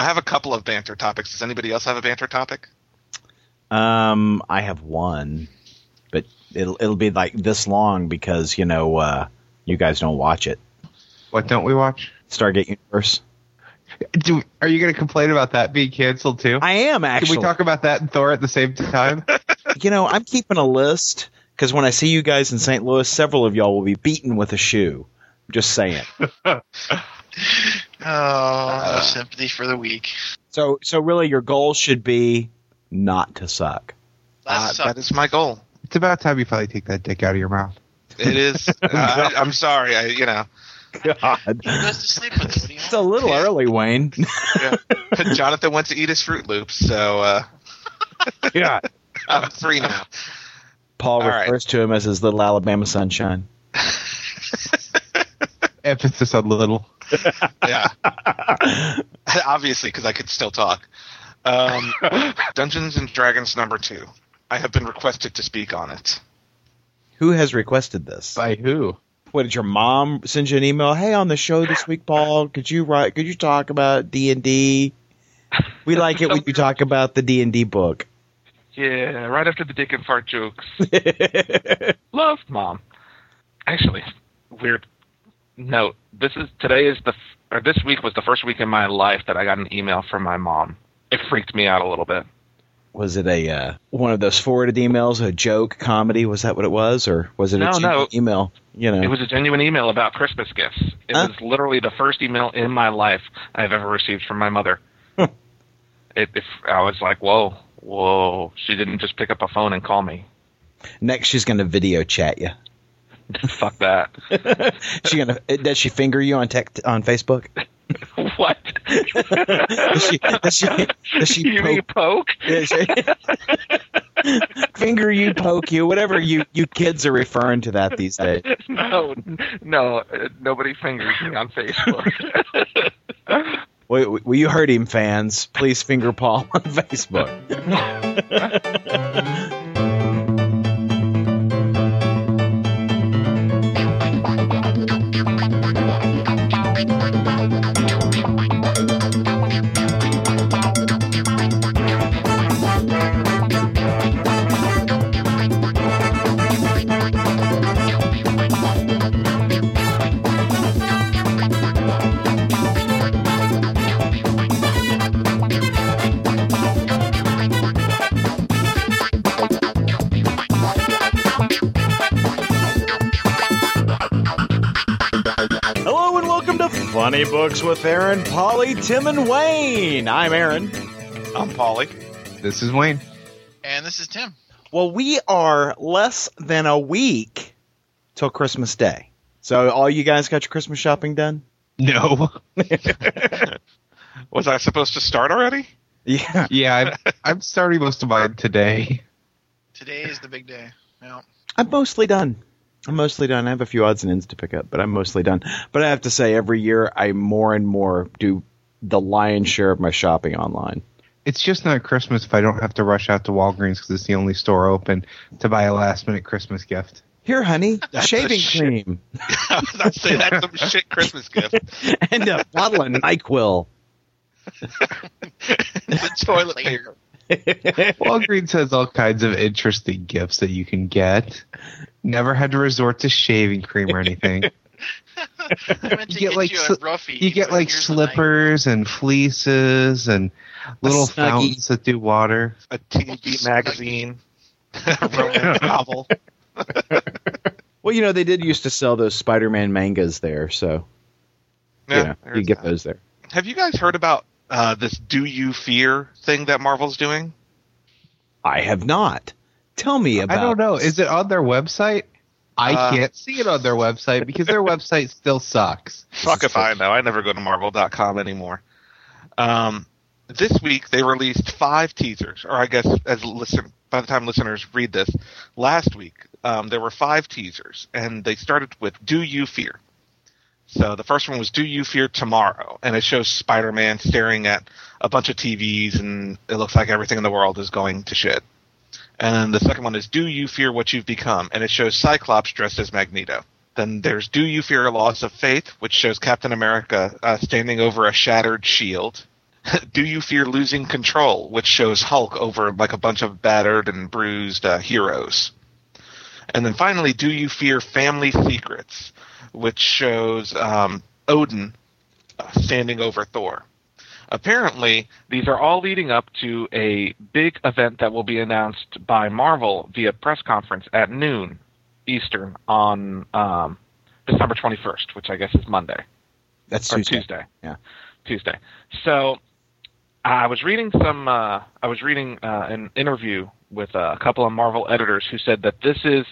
I have a couple of banter topics. Does anybody else have a banter topic? Um, I have one, but it'll it'll be like this long because you know uh, you guys don't watch it. What don't we watch? Stargate Universe. Do, are you going to complain about that being canceled too? I am actually. Can we talk about that and Thor at the same time? you know, I'm keeping a list because when I see you guys in St. Louis, several of y'all will be beaten with a shoe. I'm just saying. Oh, no sympathy for the weak. So, so really, your goal should be not to suck. Uh, That's my goal. it's about time you finally take that dick out of your mouth. It is. uh, I, I'm sorry. I, you know, God, Who goes to sleep with it? What do you it's a little early, Wayne. yeah. Jonathan went to eat his Fruit Loops, so uh, yeah. I'm free now. Paul All right. refers to him as his little Alabama sunshine. Emphasis on little. Yeah, obviously, because I could still talk. Um, Dungeons and Dragons number two. I have been requested to speak on it. Who has requested this? By who? What did your mom send you an email? Hey, on the show this week, Paul, could you write? Could you talk about D and D? We like it when you talk about the D and D book. Yeah, right after the dick and fart jokes. Love, mom. Actually, weird note. This is today is the f- or this week was the first week in my life that I got an email from my mom. It freaked me out a little bit. Was it a uh, one of those forwarded emails, a joke, comedy? Was that what it was, or was it No, a genuine no. email? You know, It was a genuine email about Christmas gifts. It Huh? was literally the first email in my life I've ever received from my mother. it, if I was like, "Whoa, whoa!" She didn't just pick up a phone and call me. next she's going to video chat you. Fuck that. she gonna does she finger you on tech on Facebook? what? Does she does she, does she you poke, poke? she- finger you, poke you, whatever you you kids are referring to that these days. no, no, nobody fingers me on Facebook. Well, well, you heard him, fans. Please finger Paul on Facebook. To Funny Books with Aaron, Polly, Tim, and Wayne. I'm Aaron. I'm Polly. This is Wayne. And this is Tim. Well, we are less than a week till Christmas Day. So, all you guys got your Christmas shopping done? No. Was I supposed to start already? Yeah. Yeah, I'm, I'm starting most of mine today. Today is the big day. Yeah. I'm mostly done. I'm mostly done. I have a few odds and ends to pick up, but I'm mostly done. But I have to say, every year I more and more do the lion's share of my shopping online. It's just not Christmas if I don't have to rush out to Walgreens because it's the only store open to buy a last minute Christmas gift. Here, honey, That's shaving a shit- cream I was about to say that's some shit Christmas gift. and a bottle of Nyquil. the toilet paper. Walgreens has all kinds of interesting gifts that you can get. Never had to resort to shaving cream or anything. I meant to You get, like, you sli- You get like here's a knife. slippers and fleeces and little fountains that do water. A TV magazine. A romance novel. Well, you know, they did used to sell those Spider-Man mangas there, so Yeah, you know, you get that. those there. Have you guys heard about uh, this "Do You Fear" thing that Marvel's doing? I have not. Tell me about. I don't know. Is it on their website? I Uh, can't see it on their website because their website still sucks. Fuck if I know. I never go to Marvel.com anymore. Um, this week they released five teasers, or I guess as listen by the time listeners read this, last week um, there were five teasers, and they started with "Do You Fear." So the first one was "Do You Fear Tomorrow," and it shows Spider-Man staring at a bunch of TVs, and it looks like everything in the world is going to shit. And then the second one is "Do You Fear What You've Become," and it shows Cyclops dressed as Magneto. Then there's "Do You Fear a Loss of Faith," which shows Captain America uh, standing over a shattered shield. Do You Fear Losing Control, which shows Hulk over like a bunch of battered and bruised uh, heroes. And then finally, Do You Fear Family Secrets, which shows um, Odin uh, standing over Thor. Apparently, These are all leading up to a big event that will be announced by Marvel via press conference at noon Eastern on um, December 21st, which I guess is Monday That's Tuesday. Tuesday. Yeah. Tuesday. So I was reading some. Uh, I was reading uh, an interview with a couple of Marvel editors who said that this is,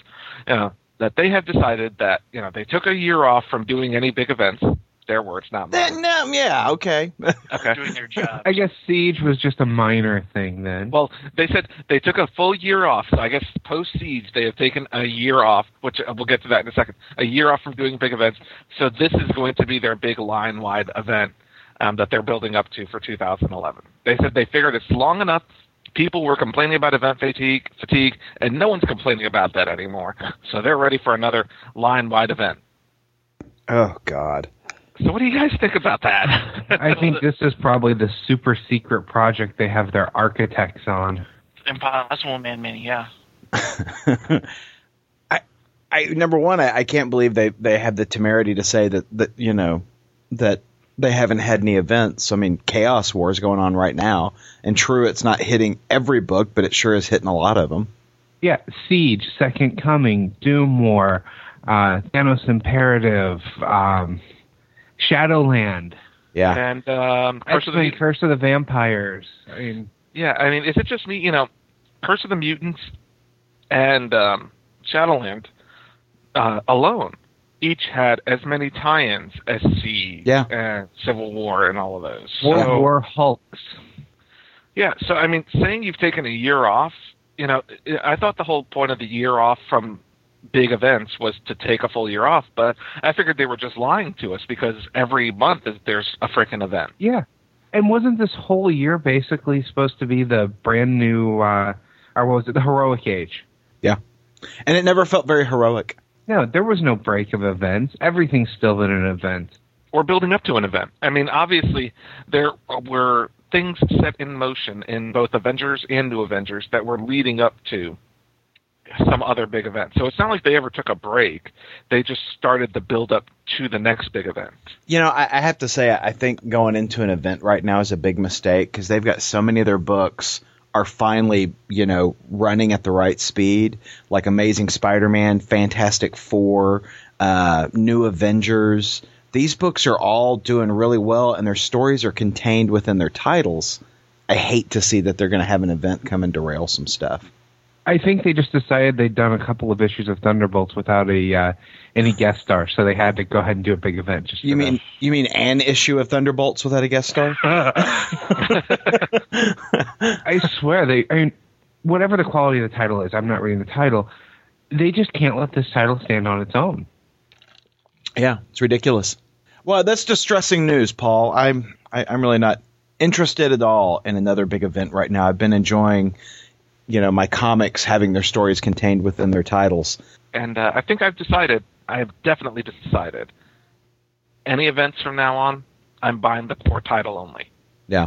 you know, that they have decided that you know they took a year off from doing any big events. Their words, not Eh, mine. no, yeah, okay. Okay. Doing their job. I guess Siege was just a minor thing then. Well, they said they took a full year off. So I guess post siege they have taken a year off, which uh, we'll get to that in a second. A year off from doing big events. So this is going to be their big line wide event um, that they're building up to for 2011. They said they figured it's long enough. People were complaining about event fatigue, fatigue, and no one's complaining about that anymore. So they're ready for another line wide event. oh God. So what do you guys think about that? I think this is probably the super secret project they have their architects on. Impossible Man Mini, yeah. I, I number one, I, I can't believe they they have the temerity to say that that you know that they haven't had any events. I mean, Chaos War is going on right now, and true, it's not hitting every book, but it sure is hitting a lot of them. Yeah, Siege, Second Coming, Doom War, uh, Thanos Imperative, um, Shadowland, Yeah, and um, Curse of the X-Men Curse of the Vampires. I mean, Yeah, I mean, is it just me? You know, Curse of the Mutants and um, Shadowland uh, alone each had as many tie-ins as Siege Yeah. and Civil War and all of those. World So- War Hulks. Yeah, so I mean, saying you've taken a year off, you know, I thought the whole point of the year off from big events was to take a full year off, but I figured they were just lying to us because every month there's a freaking event. Yeah. And wasn't this whole year basically supposed to be the brand new, uh, or what was it, the Heroic Age? Yeah. And it never felt very heroic. No, there was no break of events. Everything's still been an event. or building up to an event. I mean, obviously, there were things set in motion in both Avengers and New Avengers that were leading up to some other big event. So it's not like they ever took a break. They just started the build up to the next big event. You know, I, I have to say, I think going into an event right now is a big mistake because they've got so many of their books are finally, you know, running at the right speed, like Amazing Spider-Man, Fantastic Four, uh, New Avengers. These books are all doing really well, and their stories are contained within their titles. I hate to see that they're going to have an event come and derail some stuff. I think they just decided they'd done a couple of issues of Thunderbolts without a uh, any guest star, so they had to go ahead and do a big event. Just You mean them. you mean an issue of Thunderbolts without a guest star? I swear they. I mean, whatever the quality of the title is, I'm not reading the title. They just can't let this title stand on its own. Yeah, it's ridiculous. Well, that's distressing news, Paul. I'm I, I'm really not interested at all in another big event right now. I've been enjoying, you know, my comics having their stories contained within their titles. And uh, I think I've decided, I have definitely decided, any events from now on, I'm buying the core title only. Yeah.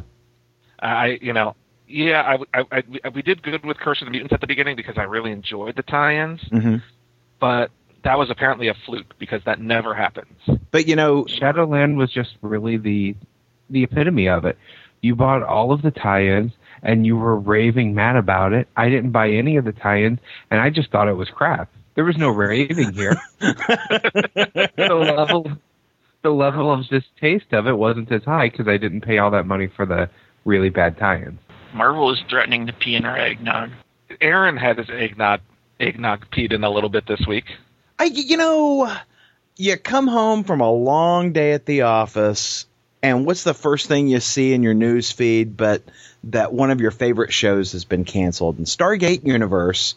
I, you know, yeah, I, I, I, we did good with Curse of the Mutants at the beginning because I really enjoyed the tie-ins, hmm but that was apparently a fluke because that never happens. But you know, Shadowland was just really the the epitome of it. You bought all of the tie-ins and you were raving mad about it. I didn't buy any of the tie-ins and I just thought it was crap. There was no raving here. the level the level of distaste of it wasn't as high because I didn't pay all that money for the really bad tie-ins. Marvel is threatening to pee in our eggnog. Aaron had his eggnog eggnog peed in a little bit this week. I you know, you come home from a long day at the office, and what's the first thing you see in your news feed? But that one of your favorite shows has been canceled, and Stargate Universe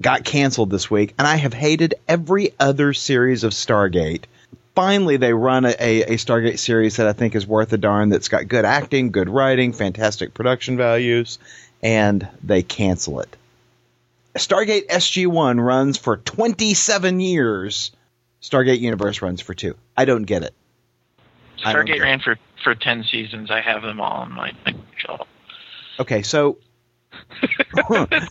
got canceled this week, and I have hated every other series of Stargate. Finally, they run a, a, Stargate series that I think is worth a darn. That's got good acting, good writing, fantastic production values, and they cancel it. Stargate SG1 runs for 27 years. Stargate Universe runs for two. I don't get it. Stargate ran for for ten seasons. I have them all on my shelf. Okay, so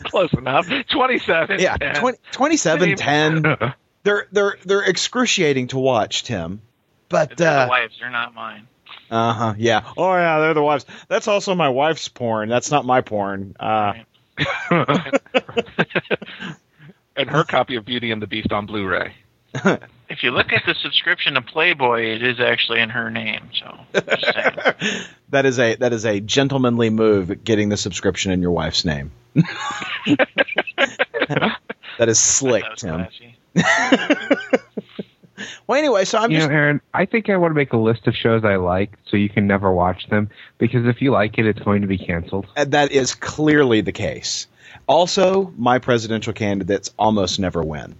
Close enough. Twenty-seven. yeah, 10. 20, 27, Same. 10. They're they're they're excruciating to watch, Tim. But uh the wives. They're not mine. uh huh, yeah. Oh yeah, they're the wives. That's also my wife's porn. That's not my porn. Uh, and her copy of Beauty and the Beast on Blu-ray. If you look at the subscription to Playboy, it is actually in her name. So that is a that is a gentlemanly move. Getting the subscription in your wife's name. that is slick, that Tim. Well, anyway, so I'm you just know, Aaron, I think I want to make a list of shows I like so you can never watch them because if you like it, it's going to be canceled. Uh, that is clearly the case. Also, my presidential candidates almost never win.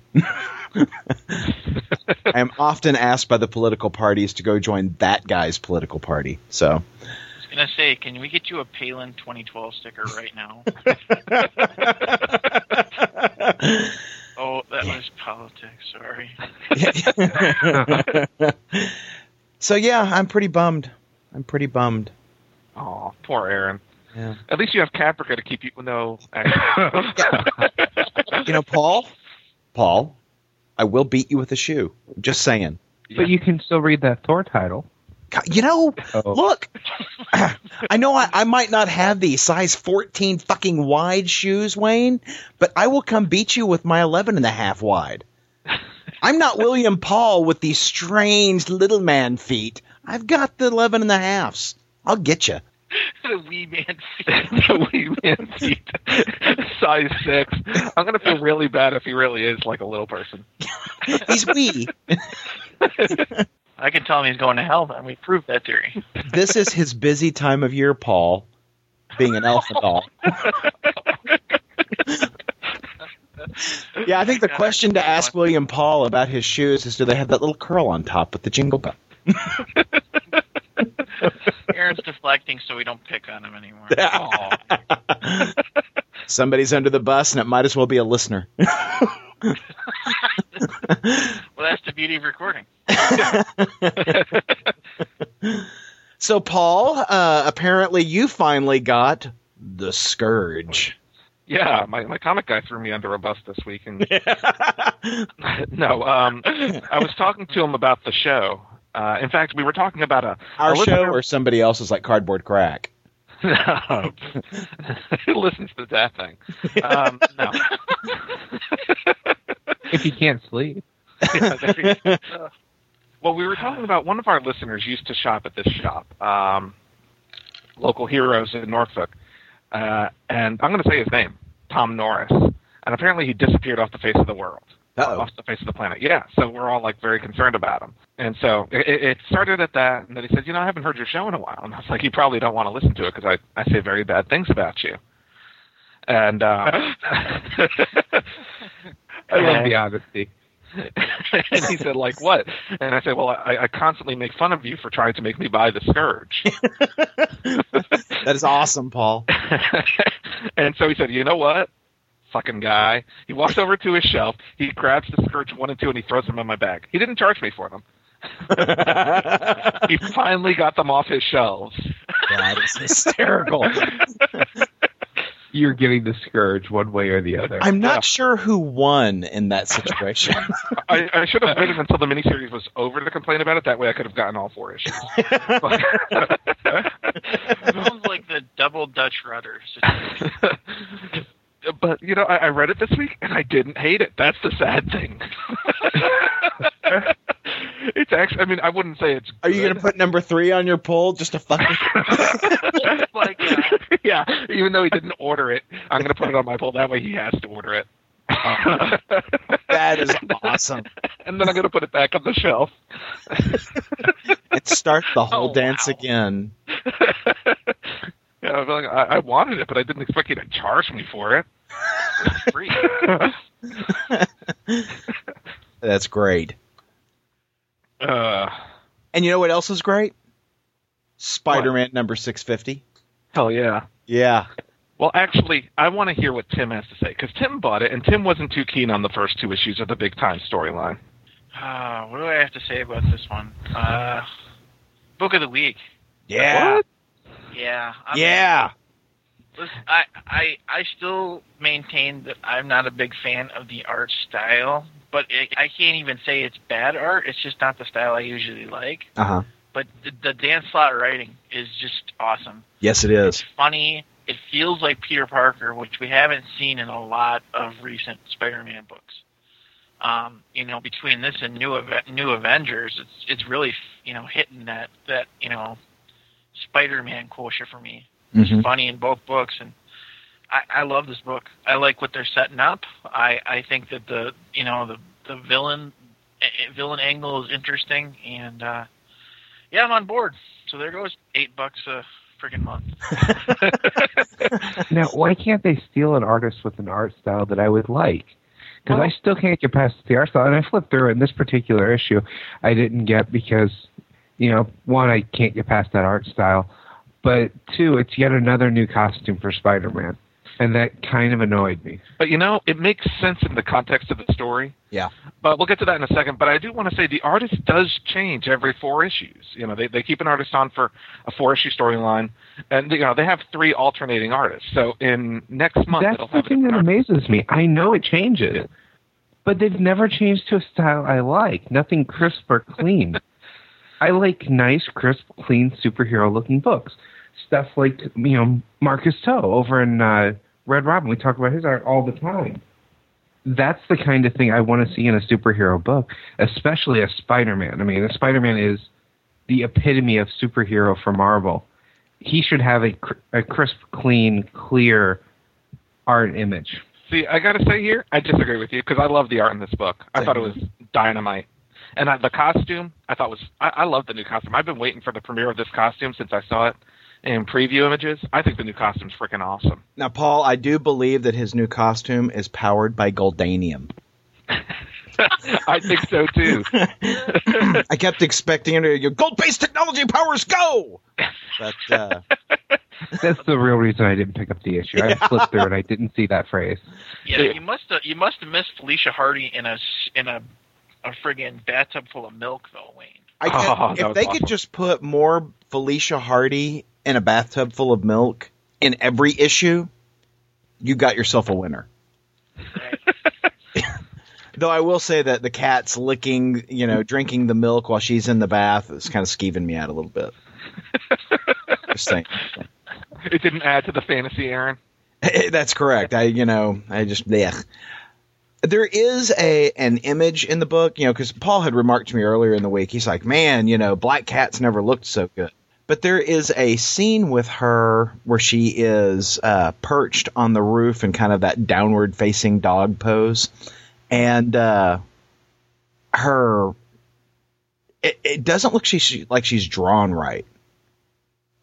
I am often asked by the political parties to go join that guy's political party. So, I was gonna say, can we get you a Palin 2012 sticker right now? oh, that was politics. Sorry. so yeah, I'm pretty bummed. I'm pretty bummed. Oh, poor Aaron. Yeah. At least you have Caprica to keep you. No, actually. You know, Paul, Paul, I will beat you with a shoe. Just saying. But you can still read that Thor title. You know, Oh. look, I know I, I might not have the size 14 fucking wide shoes, Wayne, but I will come beat you with my 11 and a half wide. I'm not William Paul with these strange little man feet. I've got the 11 and a halves. I'll get you. the wee man feet. the wee man feet, size six. I'm gonna feel really bad if he really is like a little person. He's wee. I can tell him he's going to hell. Then we proved that theory. This is his busy time of year, Paul, being an elf doll. Yeah, I think the question to ask William Paul about his shoes is do they have that little curl on top with the jingle bell? Aaron's deflecting, so we don't pick on him anymore. Somebody's under the bus and it might as well be a listener. Well, that's the beauty of recording. So, Paul, uh, apparently you finally got the Scourge. Yeah, my my comic guy threw me under a bus this week, and no, um, I was talking to him about the show. Uh, in fact, we were talking about a Our a show or somebody else's like Cardboard Crack? Who listens to that thing? Um, no. If you can't sleep. Yeah, there well, we were talking about one of our listeners used to shop at this shop, um, local heroes in Norfolk, uh, and I'm going to say his name, Tom Norris, and apparently he disappeared off the face of the world, Uh-oh. off the face of the planet. Yeah, so we're all like very concerned about him, and so it, it started at that, and then he said, you know, I haven't heard your show in a while, and I was like, you probably don't want to listen to it because I I say very bad things about you, and. Uh, I love the honesty. and he said, like what? And I said, well, I, I constantly make fun of you for trying to make me buy the Scourge. That is awesome, Paul. and so he said, you know what? Fucking guy. He walks over to his shelf. He grabs the Scourge one and two and he throws them in my bag. He didn't charge me for them. He finally got them off his shelves. that is hysterical. You're getting the scourge one way or the other. I'm not Yeah. sure who won in that situation. I, I should have waited until the miniseries was over to complain about it. That way I could have gotten all four issues. Sounds like the double Dutch rudder situation. But you know, I, I read it this week and I didn't hate it. That's the sad thing. it's actually. I mean, I wouldn't say it's. Are you going to put number three on your poll just to fuck with oh yeah, even though he didn't order it, I'm going to put it on my poll. That way, he has to order it. Oh. That is awesome. And then I'm going to put it back on the shelf. and start the whole Oh, dance wow. again? Yeah, I, like, I, I wanted it, but I didn't expect you to charge me for it. Free. That's great. Uh, And you know what else is great? Spider-Man number 650. hell yeah. Yeah. Well, actually, I want to hear what Tim has to say because Tim bought it, and Tim wasn't too keen on the first two issues of the Big Time storyline. Uh, what do I have to say about this one? Uh, book of the week. Yeah. What? Yeah. I mean, Yeah. Listen, I, I I still maintain that I'm not a big fan of the art style, but it, I can't even say it's bad art. It's just not the style I usually like. Uh huh. But the, the Dan Slott writing is just awesome. Yes, it is. It's funny. It feels like Peter Parker, which we haven't seen in a lot of recent Spider-Man books. Um, you know, between this and New New Avengers, it's it's really you know hitting that that you know Spider-Man quotient for me. It's Mhm. funny in both books, and I, I love this book. I like what they're setting up. I I think that the you know the the villain villain angle is interesting, and uh, yeah, I'm on board. So there goes eight bucks a freaking month. Now, why can't they steal an artist with an art style that I would like? Because I still can't get past the art style, and I flipped through it. In this particular issue, I didn't get because, you know, one, I can't get past that art style, but two, it's yet another new costume for Spider-Man, and that kind of annoyed me. But you know, it makes sense in the context of the story. Yeah. But we'll get to that in a second. But I do want to say the artist does change every four issues. You know, they they keep an artist on for a four issue storyline, and you know they have three alternating artists. So in next month, That's it'll the have thing that different artist. amazes me. I know it changes, but they've never changed to a style I like. Nothing crisp or clean. I like nice, crisp, clean superhero-looking books. Stuff like you know Marcus To over in uh, Red Robin. We talk about his art all the time. That's the kind of thing I want to see in a superhero book, especially a Spider-Man. I mean, a Spider-Man is the epitome of superhero for Marvel. He should have a, cr- a crisp, clean, clear art image. See, I got to say here, I disagree with you because I love the art in this book. I thought it was dynamite, and I, the costume I thought was I, I love the new costume. I've been waiting for the premiere of this costume since I saw it in preview images. I think the new costume's freaking awesome. Now, Paul, I do believe that his new costume is powered by Goldanium. I think so too. I kept expecting him to go, gold-based technology powers go! But, uh, That's the real reason I didn't pick up the issue. I flipped through it. I didn't see that phrase. Yeah, you must have you must have missed Felicia Hardy in a in a a friggin' bathtub full of milk though, Wayne. I could, Oh, if they awesome. could just put more Felicia Hardy in a bathtub full of milk in every issue, you got yourself a winner. Though I will say that the cat's licking, you know, drinking the milk while she's in the bath is kind of skeeving me out a little bit. Just saying. it didn't add to the fantasy, Aaron. That's correct. I, you know, I just blech. There is a an image in the book, you know, because Paul had remarked to me earlier in the week. He's like, "Man, you know, Black Cat's never looked so good." But there is a scene with her where she is uh, perched on the roof in kind of that downward facing dog pose, and uh, her it, it doesn't look she, like she's drawn right.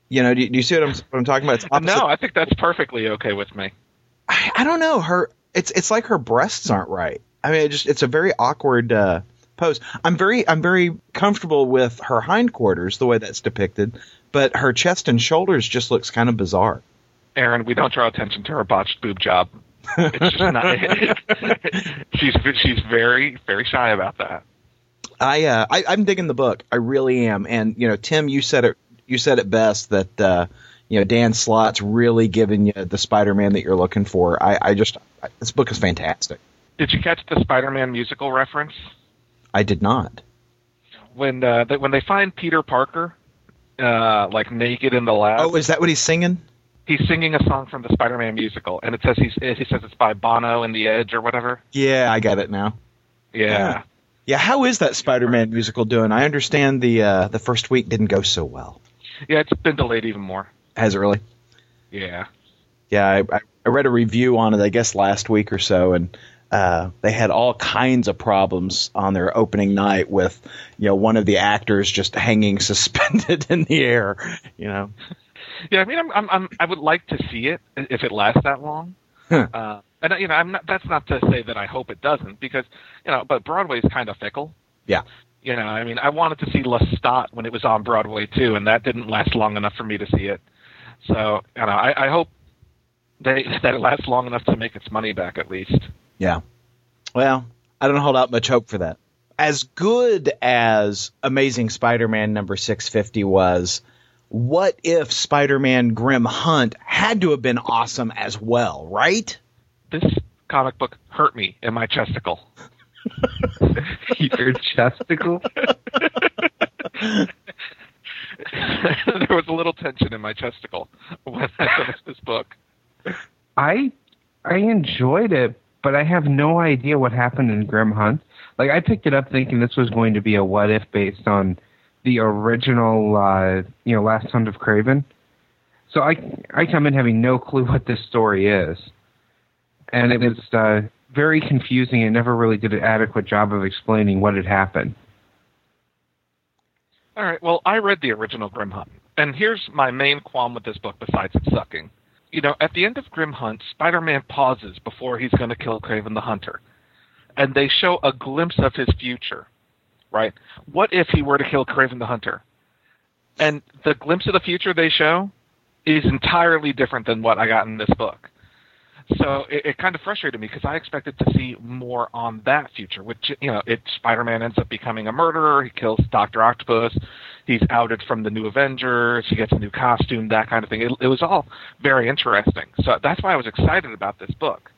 You know, do, you- do you see what I'm, what I'm talking about? No, I think that's perfectly okay with me. I, I don't know her. It's it's like her breasts aren't right. I mean, it just it's a very awkward uh, pose. I'm very I'm very comfortable with her hindquarters the way that's depicted, but her chest and shoulders just looks kind of bizarre. Aaron, we don't draw attention to her botched boob job. It's just not. she's she's very very shy about that. I, uh, I I'm digging the book. I really am. And you know, Tim, you said it you said it best that uh, you know Dan Slott's really giving you the Spider-Man that you're looking for. I, I just I, this book is fantastic. Did you catch the Spider-Man musical reference I did not. when uh, they, when they find Peter Parker uh, like naked in the lab? Oh, is that what he's singing? he's singing a song from the Spider-Man musical, and it says he's he says it's by Bono and the Edge or whatever. Yeah, I got it now. Yeah. Yeah, how is that Spider-Man musical doing? I understand the uh, the first week didn't go so well. yeah, it's been delayed even more. Has it really? Yeah. Yeah, I, I- read a review on it, I guess last week or so, and uh, they had all kinds of problems on their opening night with, you know, one of the actors just hanging suspended in the air. You know, Yeah, I mean, I'm, I'm, I'm, I would like to see it if it lasts that long. Huh. Uh, and you know, I'm not. That's not to say that I hope it doesn't, because you know, but Broadway's kind of fickle. Yeah. You know, I mean, I wanted to see Lestat when it was on Broadway too, and that didn't last long enough for me to see it. So, you know, I, I hope they, that it lasts long enough to make its money back at least. Yeah. Well, I don't hold out much hope for that. As good as Amazing Spider-Man number 650 was, what if Spider-Man Grim Hunt had to have been awesome as well, right? This comic book hurt me in my chesticle. Your chesticle? there was a little tension in my chesticle when I finished this book. I I enjoyed it, but I have no idea what happened in Grim Hunt. Like I picked it up thinking this was going to be a what if based on the original, uh, you know, Last Hunt of Kraven. So I I come in having no clue what this story is, and it was uh, very confusing and never really did an adequate job of explaining what had happened. All right. Well, I read the original Grim Hunt, and here's my main qualm with this book besides it sucking. You know, at the end of Grim Hunt, Spider-Man pauses before he's going to kill Kraven the Hunter, and they show a glimpse of his future. Right? What if he were to kill Kraven the Hunter? And the glimpse of the future they show is entirely different than what I got in this book. So it, it kind of frustrated me because I expected to see more on that future. Which you know, it Spider-Man ends up becoming a murderer. He kills Doctor Octopus. He's outed from the New Avengers. He gets a new costume. That kind of thing. It, it was all very interesting. So that's why I was excited about this book.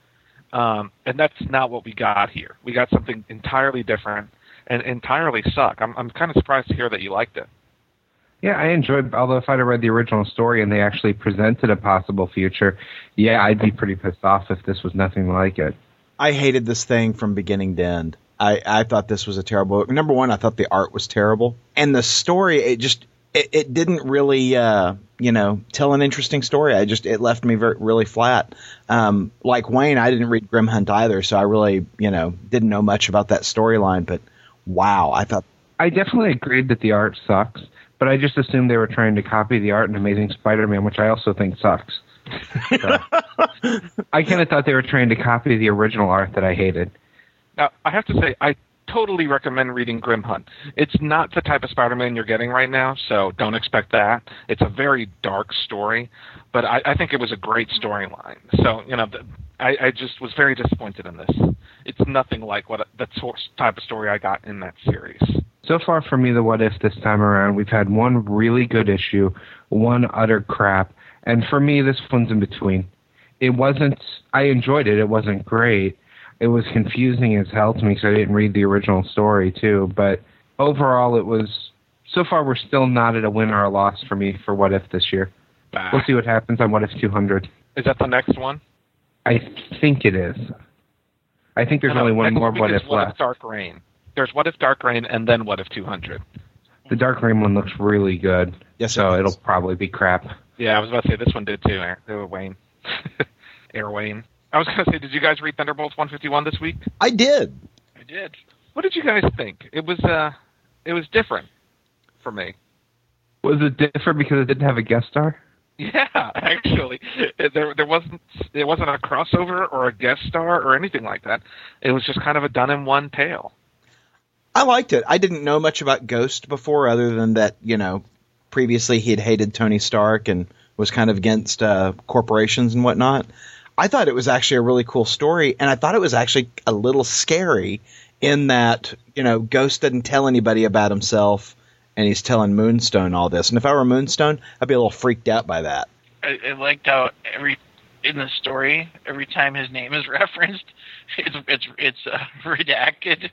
Um, and that's not what we got here. We got something entirely different and entirely suck. I'm I'm kind of surprised to hear that you liked it. Yeah, I enjoyed. Although if I'd have read the original story and they actually presented a possible future, yeah, I'd be pretty pissed off if this was nothing like it. I hated this thing from beginning to end. I, I thought this was a terrible book. Number one, I thought the art was terrible, and the story it just it, it didn't really uh, you know tell an interesting story. I just it left me very really flat. Um, like Wayne, I didn't read Grim Hunt either, so I really you know didn't know much about that storyline. But wow, I thought I definitely agreed that the art sucks, but I just assumed they were trying to copy the art in Amazing Spider-Man, which I also think sucks. So, I kind of thought they were trying to copy the original art that I hated. Now, I have to say, I totally recommend reading Grim Hunt. It's not the type of Spider-Man you're getting right now, so don't expect that. It's a very dark story, but I, I think it was a great storyline. So, you know, the, I, I just was very disappointed in this. It's nothing like what the type of story I got in that series. So far for me, the what if this time around, we've had one really good issue, one utter crap, and for me, this one's in between. It wasn't. I enjoyed it. It wasn't great. It was confusing as hell to me because I didn't read the original story too. But overall, it was. So far, we're still not at a win or a loss for me for what if this year. Bah. We'll see what happens on what if 200. Is that the next one? I think it is. I think there's No, no, only one next more week what is if What left. if Dark Reign? There's What if Dark Reign and then What if 200. The Dark Reign one looks really good. Yes, so it it'll probably be crap. Yeah, I was about to say this one did too. Air, uh, Wayne, Air Wayne. I was going to say, did you guys read Thunderbolts 151 this week? I did. I did. What did you guys think? It was uh, it was different for me. Was it different because it didn't have a guest star? Yeah, actually, there there wasn't it wasn't a crossover or a guest star or anything like that. It was just kind of a done in one tale. I liked it. I didn't know much about Ghost before, other than that, you know, previously he had hated Tony Stark and was kind of against uh, corporations and whatnot. I thought it was actually a really cool story, and I thought it was actually a little scary in that, you know, Ghost didn't tell anybody about himself, and he's telling Moonstone all this. And if I were Moonstone, I'd be a little freaked out by that. I, I liked how every in the story, every time his name is referenced, it's it's it's uh, redacted.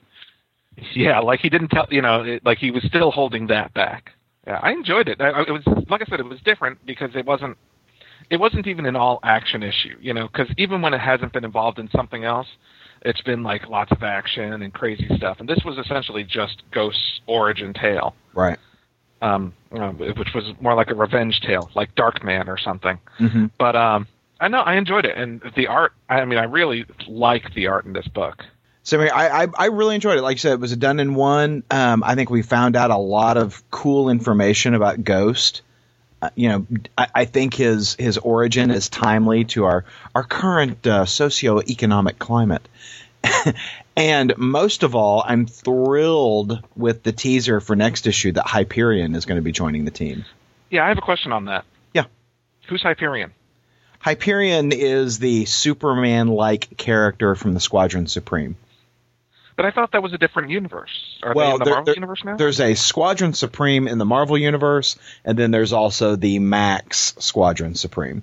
Yeah, like he didn't tell you know, it, like he was still holding that back. Yeah, I enjoyed it. I, I- it was like I said, it was different because it wasn't it wasn't even an all action issue, you know, because even when it hasn't been involved in something else, it's been like lots of action and crazy stuff. And this was essentially just Ghost's origin tale, Right. um, know, which was more like a revenge tale, like Darkman or something. Mm-hmm. But um, I know I enjoyed it, and the art. I mean, I really like the art in this book. So I, I I really enjoyed it. Like you said, it was a done in one. Um, I think we found out a lot of cool information about Ghost. Uh, you know, I, I think his his origin is timely to our our current uh, socioeconomic climate. and most of all, I'm thrilled with the teaser for next issue that Hyperion is going to be joining the team. Yeah, I have a question on that. Yeah. Who's Hyperion? Hyperion is the Superman like character from the Squadron Supreme. But I thought that was a different universe. Are Well, they in the there- Marvel there- universe now? There's a Squadron Supreme in the Marvel universe, and then there's also the Max Squadron Supreme.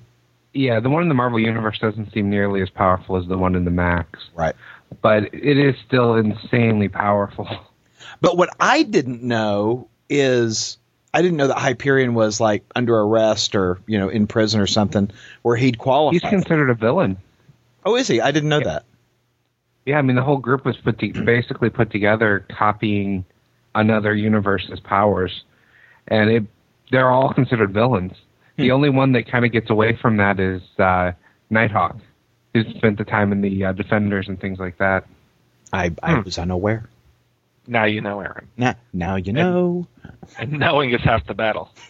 Yeah, the one in the Marvel universe doesn't seem nearly as powerful as the one in the Max, Right. but it is still insanely powerful. But what I didn't know is I didn't know that Hyperion was like under arrest or you know in prison or something where he'd qualify. He's considered a villain. oh, is he? I didn't know Yeah. that. Yeah, I mean the whole group was put to, basically put together copying another universe's powers, and it they're all considered villains. The only one that kind of gets away from that is uh, Nighthawk, who spent the time in the uh, Defenders and things like that. I I Hmm. was unaware. now you know, Aaron. Now, now you know. And knowing is half the battle.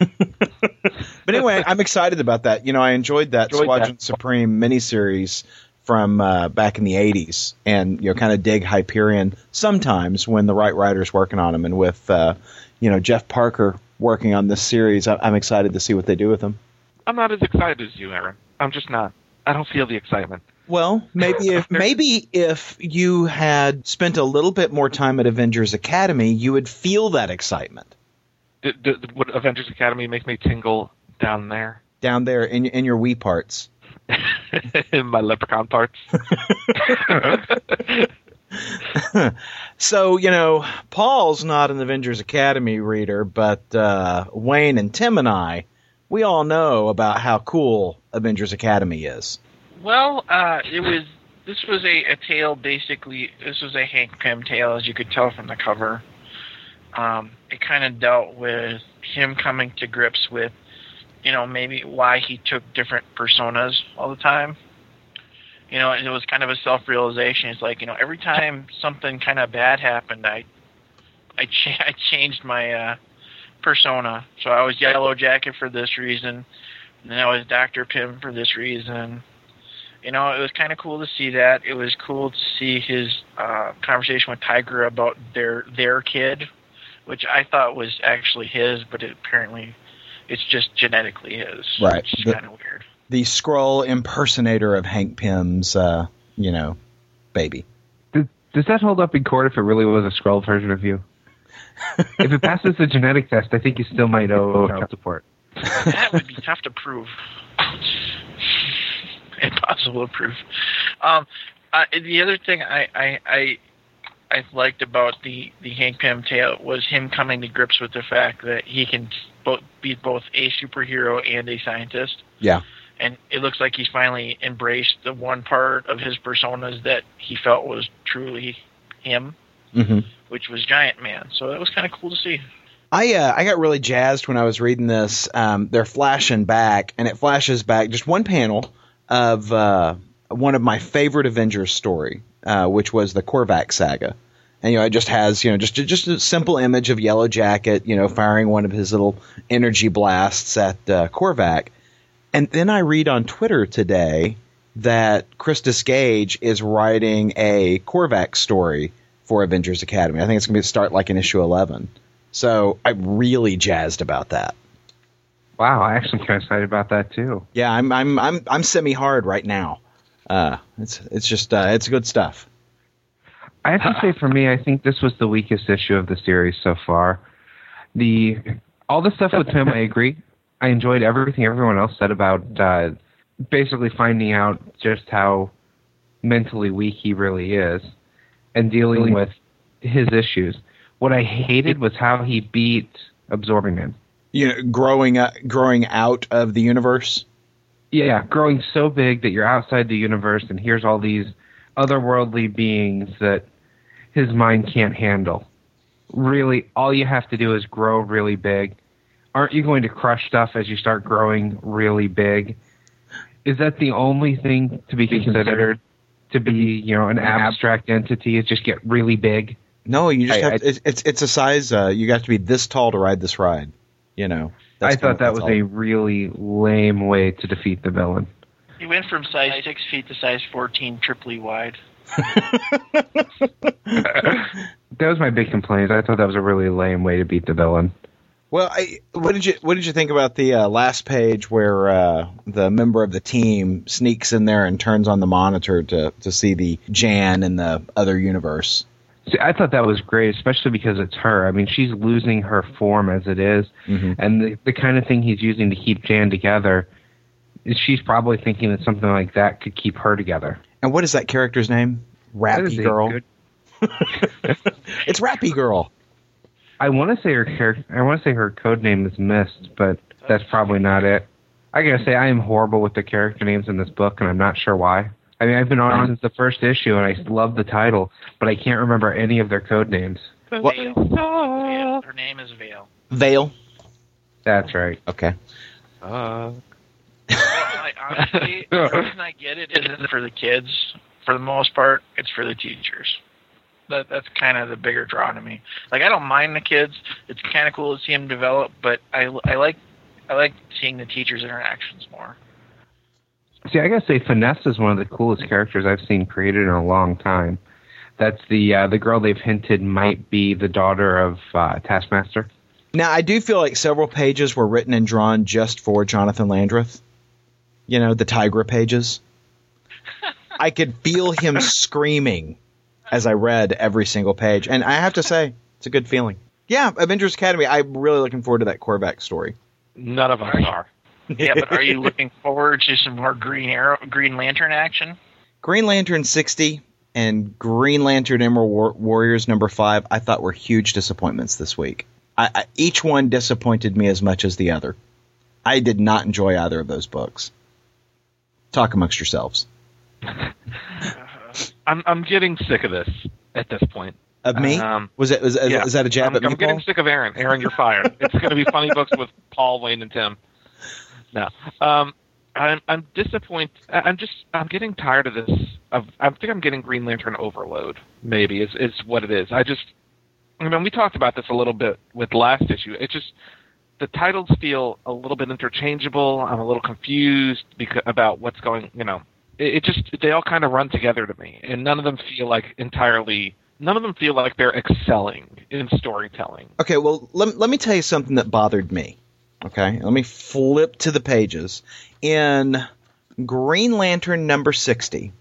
But anyway, I'm excited about that. You know, I enjoyed that Enjoyed Squadron that. Supreme miniseries from uh, back in the 80s and, you know, kind of dig Hyperion sometimes when the right writer's working on them. And with, uh, you know, Jeff Parker working on this series, I- I'm excited to see what they do with them. I'm not as excited as you, Aaron. I'm just not. I don't feel the excitement. Well, maybe if maybe if you had spent a little bit more time at Avengers Academy, you would feel that excitement D- d- would Avengers Academy make me tingle down there down there in in your wee parts. In my leprechaun parts? So, you know, Paul's not an Avengers Academy reader, but uh, Wayne and Tim and I, we all know about how cool Avengers Academy is. Well, uh, it was. This was a, a tale, basically. This was a Hank Pym tale, as you could tell from the cover. Um, it kind of dealt with him coming to grips with, you know, maybe why he took different personas all the time. You know, it was kind of a self-realization. It's like, you know, every time something kind of bad happened, I, I, cha- I changed my uh, persona. So I was Yellow Jacket for this reason, and then I was Doctor Pym for this reason you know, it was kind of cool to see that. It was cool to see his uh, conversation with Tigra about their their kid, which I thought was actually his, but it, apparently it's just genetically his. Right. Which is The- kind of weird. The Skrull impersonator of Hank Pym's, uh, you know, baby. Does, does that hold up in court if it really was a Skrull version of you? if it passes the genetic test, I think you still might owe child support. that would be tough to prove. Impossible to prove. Um, uh, the other thing I, I, I, I liked about the, the Hank Pym tale was him coming to grips with the fact that he can both be both a superhero and a scientist. Yeah. And it looks like he's finally embraced the one part of his personas that he felt was truly him, hmm which was Giant Man. So that was kind of cool to see. I uh, I got really jazzed when I was reading this. Um, they're flashing back, and it flashes back just one panel of uh, one of my favorite Avengers story, uh, which was the Korvac saga. And you know, it just has you know just just a simple image of Yellow Jacket, you know, firing one of his little energy blasts at uh, Korvac. And then I read on Twitter today that Christos Gage is writing a Korvac story for Avengers Academy. I think it's going to start like in issue eleven. So I'm really jazzed about that. Wow, I actually kind of excited about that too. Yeah, I'm I'm I'm I'm semi hard right now. Uh, it's it's just uh, it's good stuff. I have to say, for me, I think this was the weakest issue of the series so far. The all the stuff with Tim, I agree. I enjoyed everything everyone else said about uh, basically finding out just how mentally weak he really is and dealing with his issues. What I hated was how he beat Absorbing Man. You know, growing up, growing out of the universe. Yeah, growing so big that you're outside the universe, and here's all these otherworldly beings that his mind can't handle. Really, all you have to do is grow really big. Aren't you going to crush stuff as you start growing really big? Is that the only thing to be considered to be, you know, an abstract entity? Is just get really big? No, you just I- have. it's, it's it's a size. Uh, you got to be this tall to ride this ride. You know. I That's thought kinda- that was all. a really lame way to defeat the villain. He went from size six feet to size fourteen, triply wide. That was my big complaint. I thought that was a really lame way to beat the villain. Well, I, what did you what did you think about the uh, last page where uh, the member of the team sneaks in there and turns on the monitor to to see the Jan in the other universe? See, I thought that was great, especially because it's her. I mean, she's losing her form as it is, Mhm. and the, the kind of thing he's using to keep Jan together, she's probably thinking that something like that could keep her together. And what is that character's name? Rappy Girl. good- it's Rappy Girl. I want to say her character. I want to say her code name is Mist, but that's probably not it. I gotta say, I am horrible with the character names in this book, and I'm not sure why. I mean, I've been on since the first issue, and I love the title, but I can't remember any of their code names. What- Veil. Veil. Her name is Veil. Veil. That's right. Okay. Uh, Like, honestly, the reason I get it isn't for the kids. For the most part, it's for the teachers. That that's kind of the bigger draw to me. Like I don't mind the kids. It's kind of cool to see them develop, but I, I like I like seeing the teachers' interactions more. See, I gotta say, Finesse is one of the coolest characters I've seen created in a long time. That's the uh, the girl they've hinted might be the daughter of uh, Taskmaster. Now, I do feel like several pages were written and drawn just for Jonathan Landreth. You know, the Tigra pages. I could feel him screaming as I read every single page. And I have to say, it's a good feeling. Yeah, Avengers Academy. I'm really looking forward to that Korvac story. none of us are. Yeah, but are you looking forward to some more Green Arrow, Green Lantern action? Green Lantern 60 and Green Lantern Emerald War- Warriors number 5 I thought were huge disappointments this week. I, I, each one disappointed me as much as the other. I did not enjoy either of those books. Talk amongst yourselves. I'm I'm getting sick of this at this point. Of me? Um, was it was, yeah. is that a jab I'm, at me, I'm getting Paul? sick of Aaron. Aaron, you're fired. it's going to be funny books with Paul, Wayne, and Tim. No, um, I'm I'm disappointed. I'm just I'm getting tired of this. Of I think I'm getting Green Lantern overload. Maybe is is what it is. I just I mean we talked about this a little bit with last issue. It just the titles feel a little bit interchangeable. I'm a little confused because, about what's going. You know, it, it just they all kind of run together to me, and none of them feel like entirely. None of them feel like they're excelling in storytelling. Okay, well, let, let me tell you something that bothered me. Okay, let me flip to the pages. In Green Lantern number 60,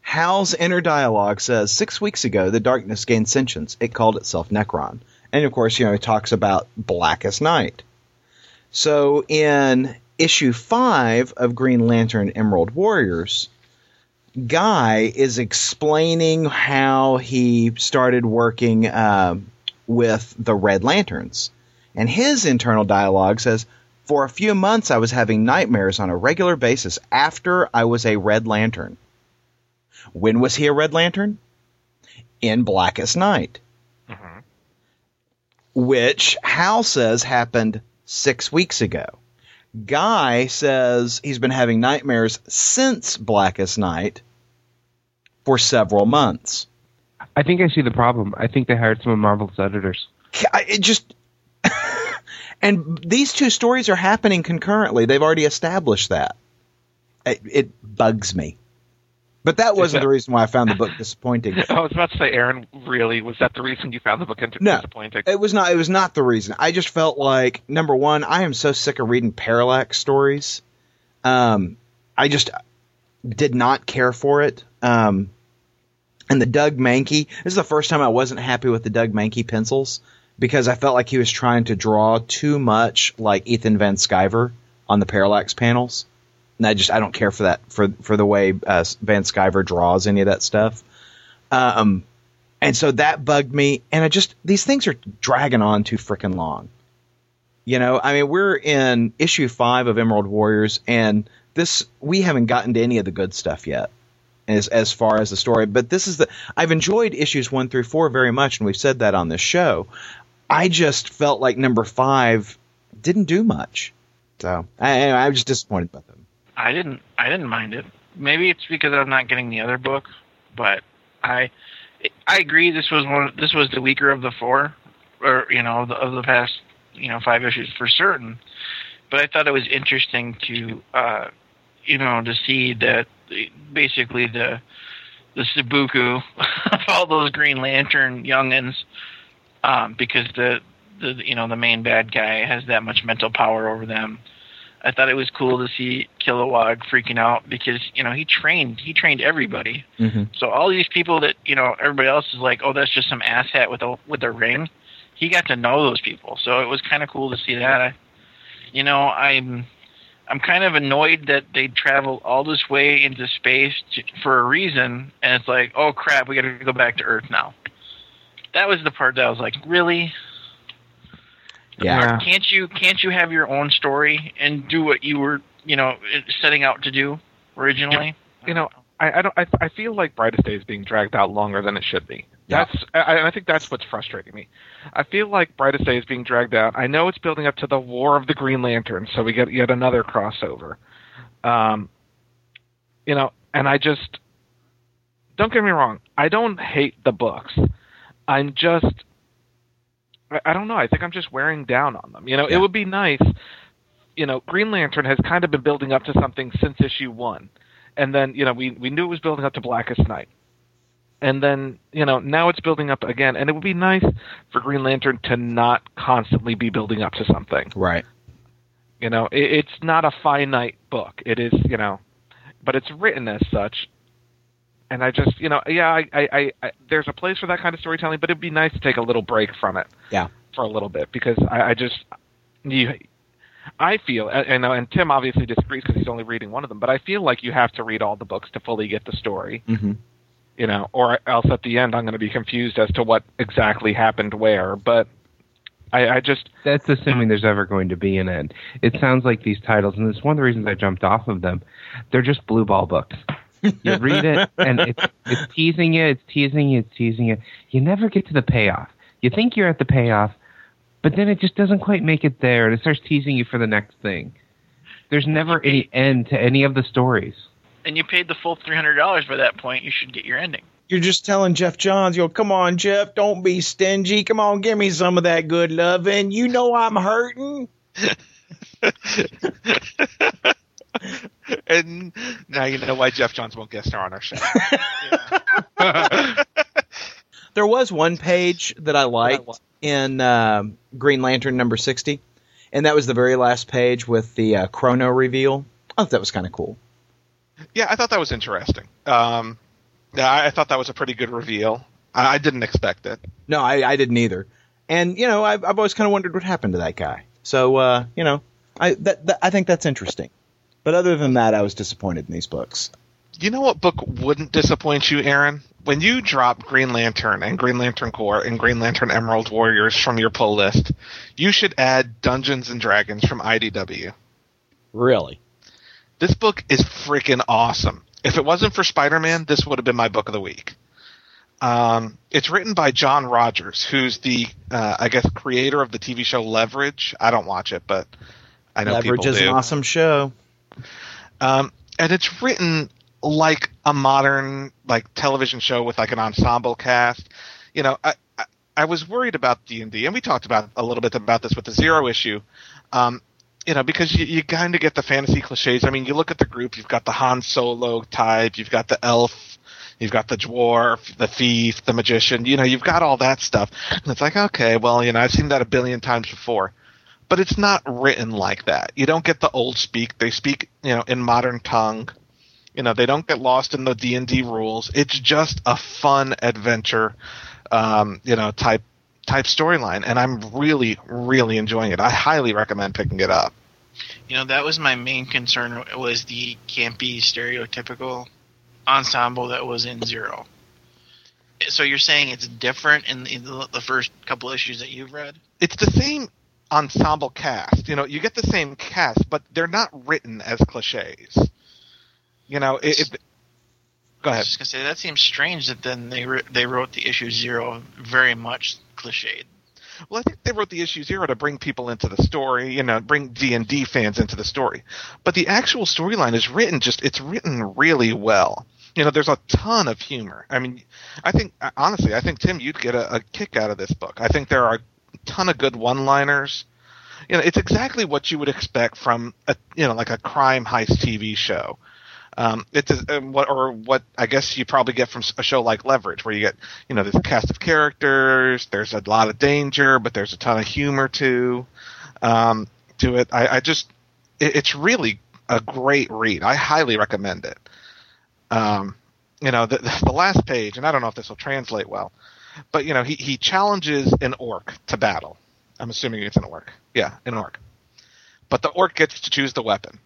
Hal's inner dialogue says Six weeks ago, the darkness gained sentience. It called itself Nekron. And of course, you know, it talks about Blackest Night. So in issue 5 of Green Lantern Emerald Warriors, Guy is explaining how he started working um, with the Red Lanterns. And his internal dialogue says, For a few months, I was having nightmares on a regular basis after I was a Red Lantern. When was he a Red Lantern? In Blackest Night. Mhm. Which Hal says happened six weeks ago. Guy says he's been having nightmares since Blackest Night for several months. I think I see the problem. I think they hired some of Marvel's editors. It just and these two stories are happening concurrently they've already established that it, it bugs me but that wasn't that- the reason why i found the book disappointing I was about to say, Aaron, really was that the reason you found the book inter- No. disappointing? it was not it was not the reason i just felt like number one i am so sick of reading parallax stories um i just did not care for it um and the doug mahnke this is the first time i wasn't happy with the doug mahnke pencils because i felt like he was trying to draw too much like ethan van sciver on the parallax panels and i just i don't care for that for for the way uh, van sciver draws any of that stuff um and so that bugged me. And I just, these things are dragging on too freaking long. You know, I mean, we're in issue five of Emerald Warriors, and this, we haven't gotten to any of the good stuff yet as, as far as the story. But this is the, I've enjoyed issues one through four very much, and we've said that on this show. I just felt like number five didn't do much. So I, I'm just disappointed about them. I didn't I didn't mind it. Maybe it's because I'm not getting the other book, but I I agree this was one this was the weaker of the four or you know, the, of the past, you know, five issues for certain. But I thought it was interesting to uh you know, to see that basically the the Sabuku of all those Green Lantern youngins um because the the you know the main bad guy has that much mental power over them I thought it was cool to see Kilowog freaking out because you know he trained he trained everybody. Mm-hmm. So all these people that you know everybody else is like, oh, that's just some asshat with a with a ring. He got to know those people, so it was kind of cool to see that. I, you know, I'm I'm kind of annoyed that they traveled all this way into space to, for a reason, and it's like, oh crap, we got to go back to Earth now. That was the part that I was like, really? Yeah. Can't you can't you have your own story and do what you were you know setting out to do originally? You know, I, I don't. I, I feel like Brightest Day is being dragged out longer than it should be. Yeah. That's. I, I think that's what's frustrating me. I feel like Brightest Day is being dragged out. I know it's building up to the War of the Green Lantern, so we get yet another crossover. Um, you know, and I just don't get me wrong. I don't hate the books. I'm just. I, I don't know. I think I'm just wearing down on them. You know, Yeah. it would be nice. You know, Green Lantern has kind of been building up to something since issue one and then you know we we knew it was building up to Blackest Night, and then you know now it's building up again, and it would be nice for Green Lantern to not constantly be building up to something. Right. You know, it, it's not a finite book. It is you know, but it's written as such. And I just, you know, yeah, I, I, I, I, there's a place for that kind of storytelling, but it'd be nice to take a little break from it. Yeah. For a little bit, because I, I just, you, I feel, and and Tim obviously disagrees because he's only reading one of them, but I feel like you have to read all the books to fully get the story, Mm-hmm. you know, or else at the end I'm going to be confused as to what exactly happened where. But I, I just, That's assuming there's ever going to be an end. It sounds like these titles, and it's one of the reasons I jumped off of them. They're just blue ball books. You read it, and it's it's teasing you, it's teasing you, it's teasing you. You never get to the payoff. You think you're at the payoff, but then it just doesn't quite make it there, and it starts teasing you for the next thing. There's never any end to any of the stories. And you paid the full three hundred dollars by that point. You should get your ending. You're just telling Geoff Johns, yo, come on, Jeff, don't be stingy. Come on, give me some of that good loving. You know I'm hurting. and now you know why Geoff Johns won't guest star on our show. There was one page that I liked in um Green Lantern number 60, and that was the very last page with the uh, Krona reveal. I thought that was kind of cool. yeah, I thought that was interesting. Um, I, I thought that was a pretty good reveal. I, I didn't expect it. No, I, I didn't either. And, you know, I've, I've always kind of wondered what happened to that guy. So, uh, you know, I, that, that, I think that's interesting. But other than that, I was disappointed in these books. You know what book wouldn't disappoint you, Aaron? When you drop Green Lantern and Green Lantern Corps and Green Lantern Emerald Warriors from your pull list, you should add Dungeons and Dragons from IDW. Really? This book is freaking awesome. If it wasn't for Spider-Man, this would have been my book of the week. Um, it's written by John Rogers, who's the, uh, I guess, creator of the TV show Leverage. I don't watch it, but I know Leverage people is do. an awesome show. Um, and it's written like a modern like television show with like an ensemble cast. You know, I I, I was worried about D and D, and we talked about a little bit about this with the zero issue. Um, you know, because you, you kind of get the fantasy cliches. I mean, you look at the group, you've got the Han Solo type, you've got the elf, you've got the dwarf, the thief, the magician. You know, you've got all that stuff. And it's like, okay, well, you know, I've seen that a billion times before but it's not written like that. You don't get the old speak. They speak, you know, in modern tongue. You know, they don't get lost in the D and D rules. It's just a fun adventure, um, you know, type type storyline, and I'm really, really enjoying it. I highly recommend picking it up. You know, that was my main concern was the campy, stereotypical ensemble that was in Zero. So you're saying it's different in the, the, the first couple issues that you've read? It's the same ensemble cast. You know, you get the same cast, but they're not written as cliches. You know, it, it, go I ahead. was just gonna say that seems strange that then they re- they wrote the issue Zero very much cliched. Well, I think they wrote the issue zero to bring people into the story, you know, bring D and D fans into the story. But the actual storyline is written just it's written really well. You know, there's a ton of humor. I mean, I think honestly, I think Tim, you'd get a, a kick out of this book. I think there are ton of good one-liners. You know, it's exactly what you would expect from a you know like a crime heist TV show. Um, it's a, um, what or what I guess you probably get from a show like Leverage, where you get you know this cast of characters. There's a lot of danger, but there's a ton of humor too um, to it. I, I just it, it's really a great read. I highly recommend it. Um, you know, the, the last page, and I don't know if this will translate well, but you know, he he challenges an orc to battle. I'm assuming it's an orc. Yeah, an orc. But the orc gets to choose the weapon.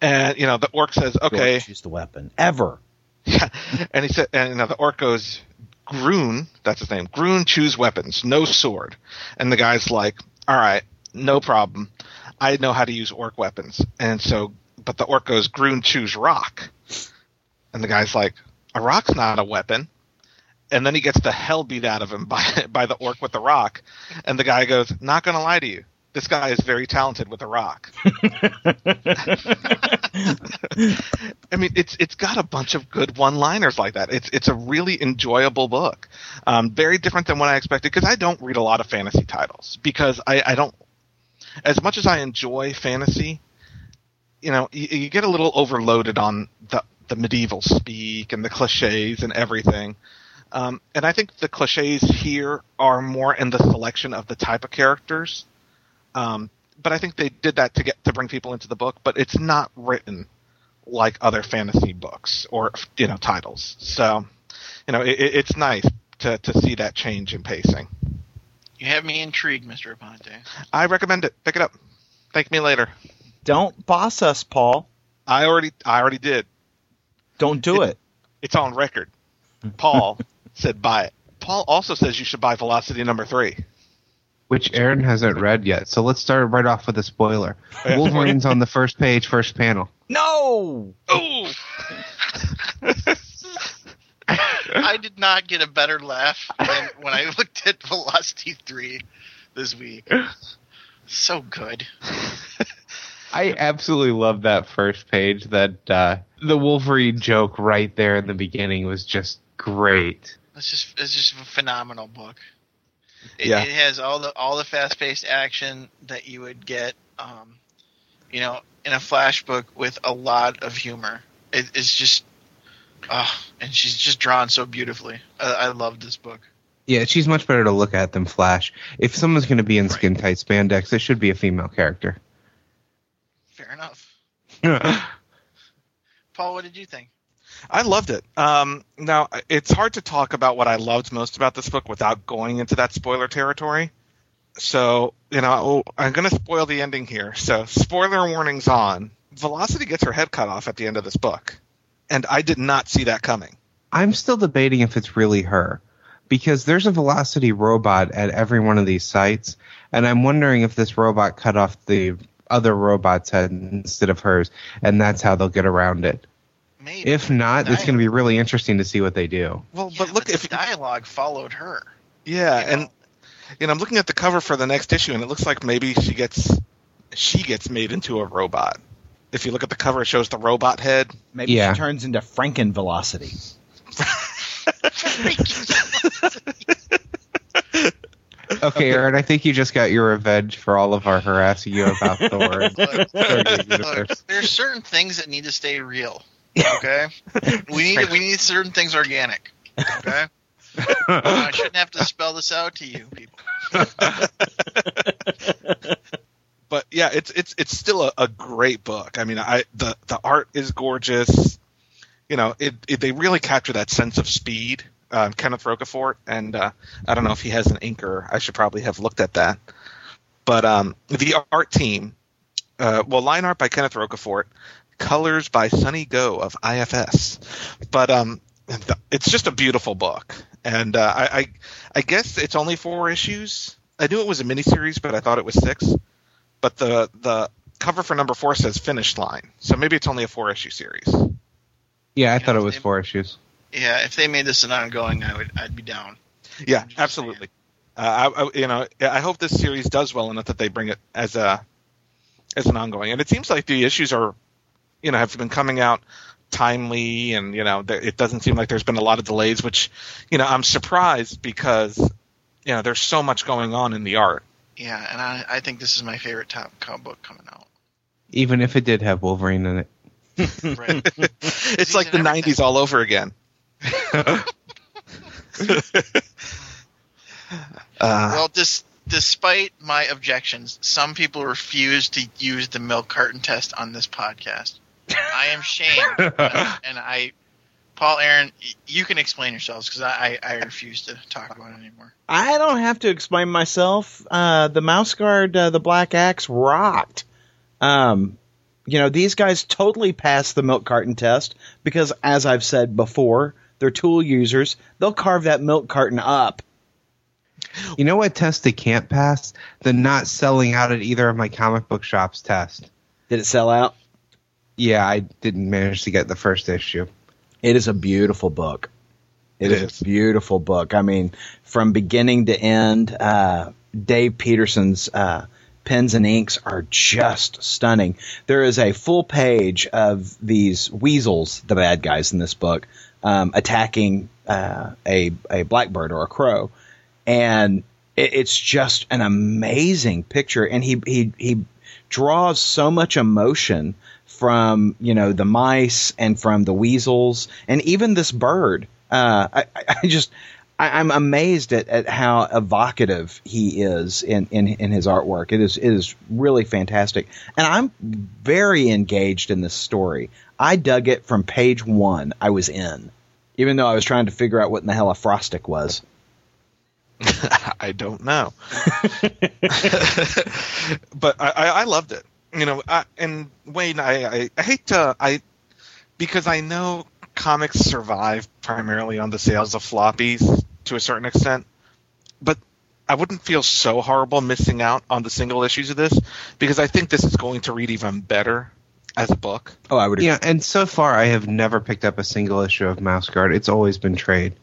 And you know, the orc says, "Okay." Choose the weapon ever. Yeah, and he said, and you know, the orc goes, "Groon, that's his name. Groon, choose weapons, no sword." And the guy's like, "All right, no problem. I know how to use orc weapons." And so, but the orc goes, "Groon, choose rock." And the guy's like, "A rock's not a weapon." And then he gets the hell beat out of him by by the orc with the rock. And the guy goes, "Not gonna lie to you." This guy is very talented with a rock. I mean, it's it's got a bunch of good one-liners like that. It's it's a really enjoyable book, um, very different than what I expected because I don't read a lot of fantasy titles because I, I don't. As much as I enjoy fantasy, you know, you, you get a little overloaded on the the medieval speak and the cliches and everything. Um, and I think the cliches here are more in the selection of the type of characters. Um, but I think they did that to get to bring people into the book. But it's not written like other fantasy books or you know titles. So you know it, it's nice to to see that change in pacing. You have me intrigued, Mr. Aponte. I recommend it. Pick it up. Thank me later. Don't boss us, Paul. I already I already did. Don't do it. It's on record. Paul said buy it. Paul also says you should buy Velocity number three. which Aaron hasn't read yet. So let's start right off with a spoiler. Wolverine's on the first page, first panel. No. Oh, I did not get a better laugh than when I looked at Velocity 3 this week. So good. I absolutely love that first page. That uh, the Wolverine joke right there in the beginning was just great. It's just it's just a phenomenal book. It, Yeah. it has all the all the fast paced action that you would get, um, you know, in a flash book with a lot of humor. It, it's just, oh, and she's just drawn so beautifully. I, I love this book. Yeah, she's much better to look at than Flash. If someone's going to be in skin tight spandex, it should be a female character. Fair enough. Paul, what did you think? I loved it. Um, now it's hard to talk about what I loved most about this book without going into that spoiler territory. So you know I'm going to spoil the ending here. So spoiler warnings on. Velocity gets her head cut off at the end of this book, and I did not see that coming. I'm still debating if it's really her because there's a Velocity robot at every one of these sites, and I'm wondering if this robot cut off the other robot's head instead of hers, and that's how they'll get around it. Maybe. If not, it's going to be really interesting to see what they do. Well, Yeah, but look the if dialogue followed her. yeah, you know? and you know I'm looking at the cover for the next issue, and it looks like maybe she gets she gets made into a robot. If you look at the cover, it shows the robot head. Maybe Yeah. she turns into Franken Velocity. Okay, Aaron, I think you just got your revenge for all of our harassing you about Thor. and Look, Stargate look, Universe. there's certain things that need to stay real. Okay, we need we need certain things organic. Okay, I shouldn't have to spell this out to you people. but yeah, it's it's it's still a, a great book. I mean, I the the art is gorgeous. You know, it, it they really capture that sense of speed. Um, Kenneth Rocafort, and uh, I don't know if he has an inker. I should probably have looked at that. But um, the art team, uh, well, line art by Kenneth Rocafort, colors by Sunny Gho of IFS. But um, it's just a beautiful book, and uh, I, I I guess it's only four issues. I knew it was a miniseries, but I thought it was six but the the cover for number four says finish line, so maybe it's only a four issue series. Yeah, I Yeah, thought it was they- four issues. Yeah, if they made this an ongoing, I would I'd be down. Yeah, absolutely. Uh, I, I, you know, I hope this series does well enough that they bring it as a as an ongoing. And it seems like the issues are, you know, have been coming out timely, and you know, there, it doesn't seem like there's been a lot of delays. Which, you know, I'm surprised because, you know, there's so much going on in the art. Yeah, and I I think this is my favorite top comic book coming out. Even if it did have Wolverine in it. Right. it's like the everything. '90s all over again. uh, well, this despite my objections, some people refuse to use the milk carton test on this podcast. I am shamed, and I, Paul, Aaron, you can explain yourselves because I, I, I refuse to talk about it anymore. I don't have to explain myself. Uh, the mouse guard, uh, the black axe, rocked. Um, you know, these guys totally passed the milk carton test because, as I've said before, they're tool users. They'll carve that milk carton up. You know what test they can't pass? The not selling out at either of my comic book shops test. Did it sell out? Yeah, I didn't manage to get the first issue. It is a beautiful book. It is, is. a beautiful book. I mean, from beginning to end, uh, Dave Petersen's uh, pens and inks are just stunning. There is a full page of these weasels, the bad guys in this book, um, attacking uh, a a blackbird or a crow, and it, it's just an amazing picture. And he he he draws so much emotion from you know the mice and from the weasels and even this bird. Uh, I, I just I, I'm amazed at, at how evocative he is in, in in his artwork. It is it is really fantastic, and I'm very engaged in this story. I dug it from page one. I was in, even though I was trying to figure out what in the hell a frostic was. I don't know. but I, I, I loved it. You know, I, and Wayne, I, I, I hate to, I because I know comics survive primarily on the sales of floppies to a certain extent, but I wouldn't feel so horrible missing out on the single issues of this because I think this is going to read even better as a book. Oh, I would. Yeah, and so far I have never picked up a single issue of Mouse Guard. It's always been trade.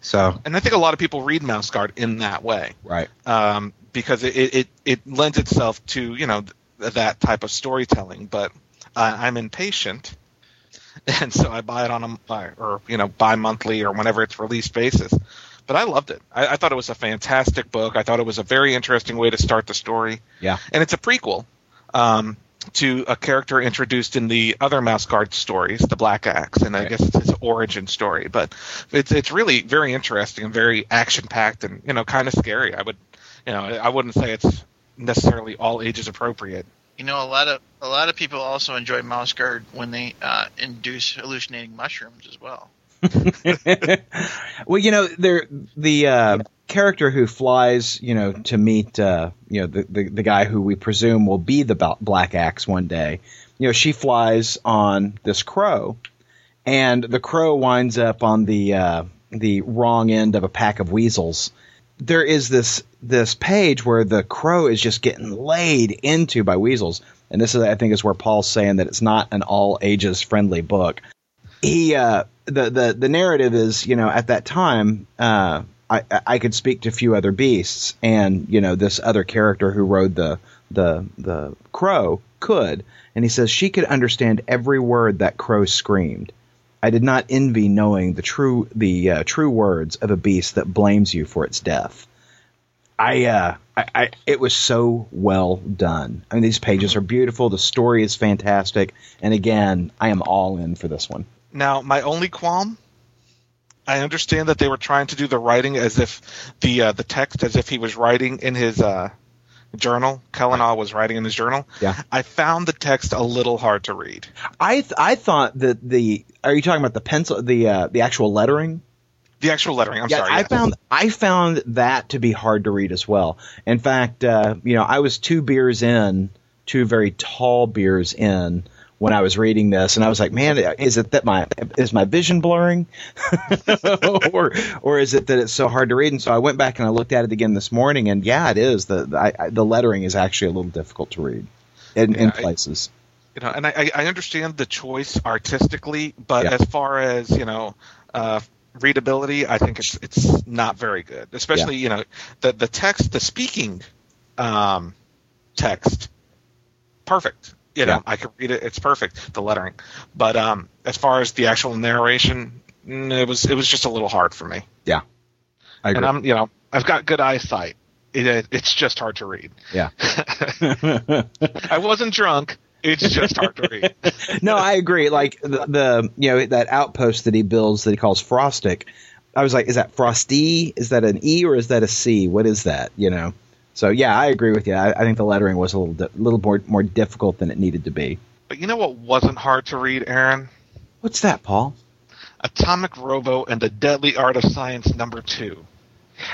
So And I think a lot of people read Mouse Guard in that way. Right. um, because it, it, it lends itself to you know th- that type of storytelling. But uh, I'm impatient, and so I buy it on a or you know bi-monthly or whenever it's released basis. But I loved it. I, I thought it was a fantastic book. I thought it was a very interesting way to start the story. Yeah. and it's a prequel um, to a character introduced in the other Mouse Guard stories, the Black Axe, and I guess it's his origin story. But it's it's really very interesting and very action packed and you know kind of scary. I would you know I wouldn't say it's necessarily all ages appropriate. You know, a lot of a lot of people also enjoy Mouse Guard when they uh, induce hallucinating mushrooms as well. well, you know, there the uh, character who flies, you know, to meet, uh, you know, the, the the guy who we presume will be the Black Axe one day. You know, she flies on this crow, and the crow winds up on the uh, the wrong end of a pack of weasels. There is this this page where the crow is just getting laid into by weasels, and this is I think is where Paul's saying that it's not an all ages friendly book he uh the the the narrative is you know at that time uh I I could speak to a few other beasts and you know this other character who rode the the the crow could and he says she could understand every word that crow screamed I did not envy knowing the true the uh, true words of a beast that blames you for its death I, uh, I, I, it was so well done. I mean, these pages are beautiful. The story is fantastic, and again, I am all in for this one. Now, my only qualm, I understand that they were trying to do the writing as if the uh, the text as if he was writing in his uh, journal. Celanawe was writing in his journal. Yeah. I found the text a little hard to read. I th- I thought that the are you talking about the pencil the uh, the actual lettering? The actual lettering. I'm yeah, sorry. I yes. found I found that to be hard to read as well. In fact, uh, you know, I was two beers in, two very tall beers in when I was reading this, and I was like, "Man, is it that my is my vision blurring, or or is it that it's so hard to read?" And so I went back and I looked at it again this morning, and yeah, it is. the the, I, I, the lettering is actually a little difficult to read in, in Yeah, I- places. you know, and I, I- I understand the choice artistically, but Yeah. as far as you know, uh, readability, I think it's it's not very good. Especially you know the the text, the speaking um, text, perfect. You know, Yeah. I could read it; it's perfect. The lettering, but um, as far as the actual narration, mm, it was it was just a little hard for me. Yeah, I agree. And. I'm you know I've got good eyesight. It, it, it's just hard to read. Yeah. I wasn't drunk. It's just hard to read. no, I agree. Like the, the you know that outpost that he builds that he calls Frostic. I was like, is that Frosty? Is that an E or is that a C? What is that? You know, So yeah, I agree with you. I, I think the lettering was a little di- little more more difficult than it needed to be. But you know what wasn't hard to read, Aaron? What's that, Paul? Atomic Robo and the Deadly Art of Science number two.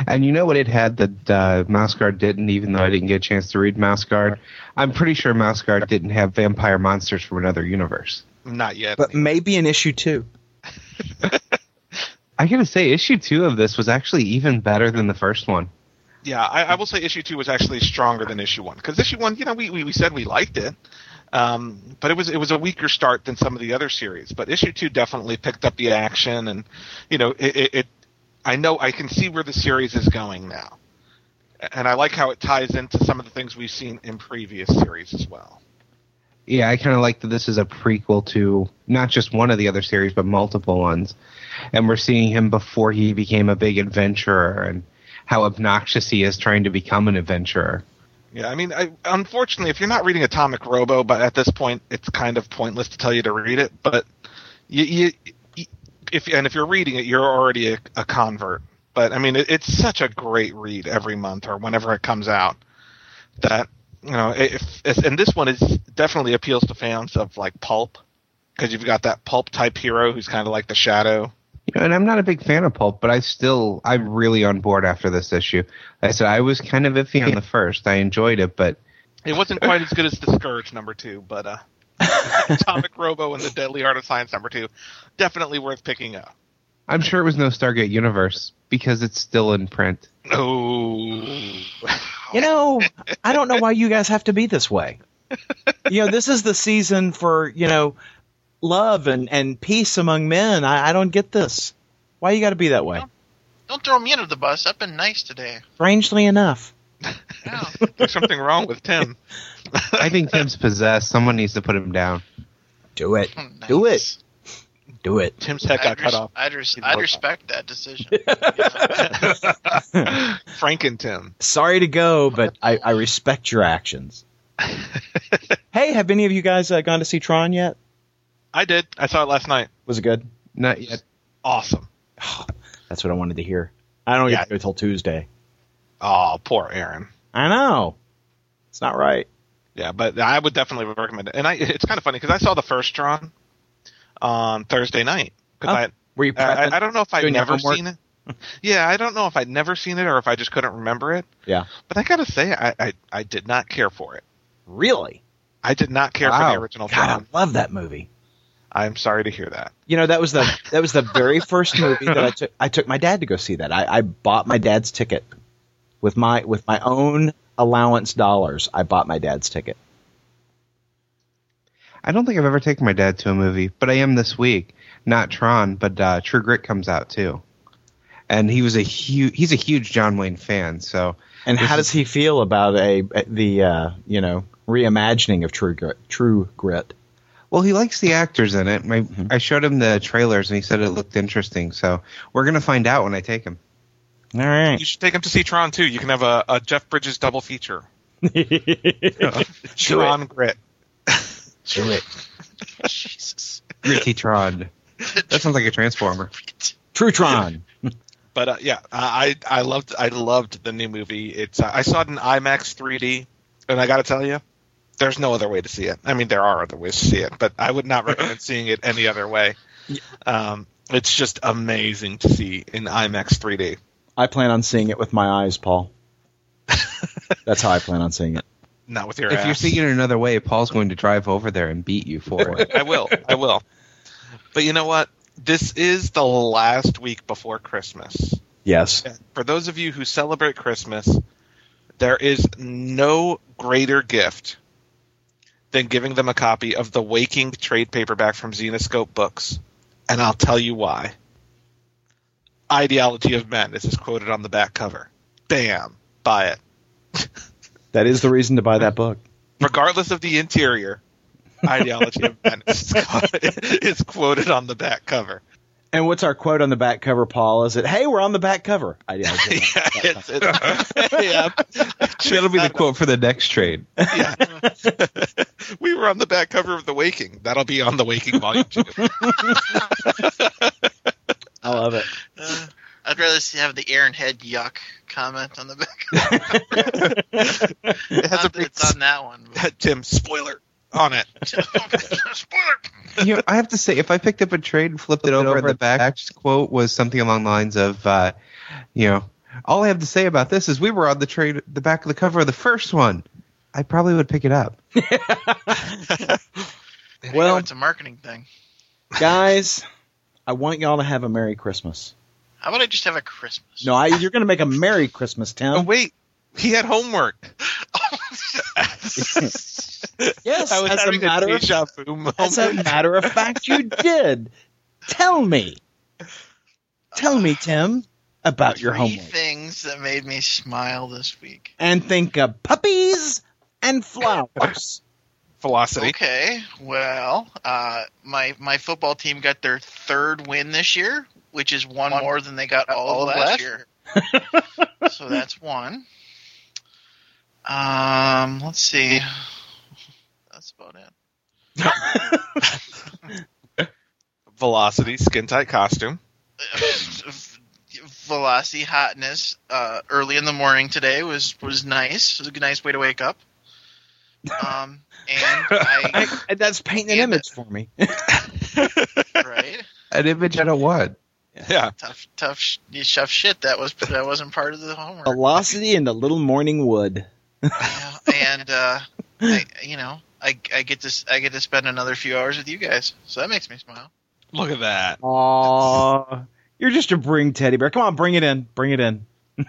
And you know what it had that uh, Mouse Guard didn't, even though I didn't get a chance to read Mouse Guard? I'm pretty sure Mouse Guard didn't have vampire monsters from another universe. Not yet. But maybe an issue two. I gotta say, issue two of this was actually even better than the first one. Yeah, I, I will say issue two was actually stronger than issue one because issue one, you know, we, we, we said we liked it, um, but it was it was a weaker start than some of the other series. But issue two definitely picked up the action, and you know, it, it, it I know I can see where the series is going now, and I like how it ties into some of the things we've seen in previous series as well. Yeah, I kind of like that this is a prequel to not just one of the other series, but multiple ones. And we're seeing him before he became a big adventurer and how obnoxious he is trying to become an adventurer. Yeah, I mean, I, unfortunately, if you're not reading Atomic Robo, but at this point, it's kind of pointless to tell you to read it. But you, you, if and if you're reading it, you're already a, a convert. But I mean, it, it's such a great read every month or whenever it comes out that you know, if, if and this one is definitely appeals to fans of like pulp because you've got that pulp type hero who's kind of like the shadow. You know, and I'm not a big fan of pulp, but I still I'm really on board after this issue. Like I said I was kind of iffy on the first. I enjoyed it, but It wasn't quite as good as the Scourge number two, but uh, Atomic Robo and the Deadly Art of Science number two, definitely worth picking up. I'm sure it was no Stargate Universe because it's still in print. Oh, You know, I don't know why you guys have to be this way. You know, this is the season for, you know, love and, and peace among men. I, I don't get this. Why you got to be that way? Don't throw me under the bus. I've been nice today. Strangely enough. Yeah. there's something wrong with Tim. I think Tim's possessed. Someone needs to put him down. Do it. Nice. Do it. Do it. Tim's head got I'd, cut off. I'd, res- I'd broke respect that decision. Frank and Tim. Sorry to go, but I, I respect your actions. Hey, have any of you guys uh, gone to see Tron yet? I did. I saw it last night. Was it good? Not yet. Awesome. That's what I wanted to hear. I don't Yeah. get to go till Tuesday. Oh, poor Aaron. I know. It's not right. Yeah, but I would definitely recommend it. And I, it's kind of funny because I saw the first Tron on Thursday night. Oh, Because Were you I. I, I don't know if I'd never seen it. Yeah, I don't know if I'd never seen it or if I just couldn't remember it. Yeah. But I gotta say, I, I, I did not care for it. Really? I did not care for the original God, Tron. I love that movie. I'm sorry to hear that. You know that was the that was the very first movie that I took. I took my dad to go see that. I, I bought my dad's ticket with my with my own allowance dollars. I bought my dad's ticket. I don't think I've ever taken my dad to a movie, but I am this week. Not Tron, but uh, True Grit comes out too, and he was a huge. He's a huge John Wayne fan. So And This how is- does he feel about a the uh, you know reimagining of True Grit? True Grit. Well, he likes the actors in it. My, Mm-hmm. I showed him the trailers, and he said it looked interesting. So we're gonna find out when I take him. All right. You should take him to see Tron too. You can have a, a Jeff Bridges double feature. Tron Grit. Do it. Jesus. Gritty Tron. That sounds like a transformer. Trutron. But uh, yeah, I I loved I loved the new movie. It's uh, I saw it in IMAX 3D, and I got to tell you, there's no other way to see it. I mean, there are other ways to see it, but I would not recommend seeing it any other way. Um, it's just amazing to see in IMAX 3D. I plan on seeing it with my eyes, Paul. That's how I plan on seeing it. Not with your If ass. you're seeing it another way, Paul's going to drive over there and beat you for it. I will. I will. But you know what? This is the last week before Christmas. Yes. For those of you who celebrate Christmas, there is no greater gift than giving them a copy of the Waking trade paperback from Zenescope Books. And I'll tell you why. Ideology of Madness is quoted on the back cover. Bam. Buy it. That is the reason to buy that book. Regardless of the interior, Ideology of Madness is- is quoted on the back cover. And what's our quote on the back cover, Paul? Is it, "Hey, we're on the back cover"? I yeah, it's, it's, yeah. That'll be the quote for the next trade. Yeah. we were on the back cover of The Waking. That'll be on The Waking Volume 2. I love it. Uh, I'd rather see have the Aaron Head yuck comment on the back. It has a Not that big it's on that one. but- Tim spoiler on it. You know, I have to say, if I picked up a trade and flipped it over, and the back quote was something along the lines of, uh, you know, all I have to say about this is we were on the trade, the back of the cover of the first one. I probably would pick it up. Well- well, it's a marketing thing. Guys, I want y'all to have a Merry Christmas. How about I just have a Christmas? No, I, you're going to make a Merry Christmas, Tim. Oh wait, he had homework. yes, I was as a matter a of deja. As a matter of fact, you did. Tell me. Tell me, Tim, about your Three homework. things that made me smile this week. And think of puppies and flowers. Velocity. Okay, well, uh, my my football team got their third win this year, which is one more than they got all, of last year. so that's one. Um, let's see. That's about it. Velocity, skin tight costume. Velocity hotness uh, early in the morning today was was nice. It was a nice way to wake up. Um, and I I, that's painting an And- image for me. right An image out of what? Yeah. tough tough tough shit. That was that wasn't part of the homework. Velocity in the little morning wood. Yeah, and uh, I, you know, I, I get to s- I get to spend another few hours with you guys, so that makes me smile. Look at that. Aw. You're just a bring teddy bear. Come on, bring it in. Bring it in.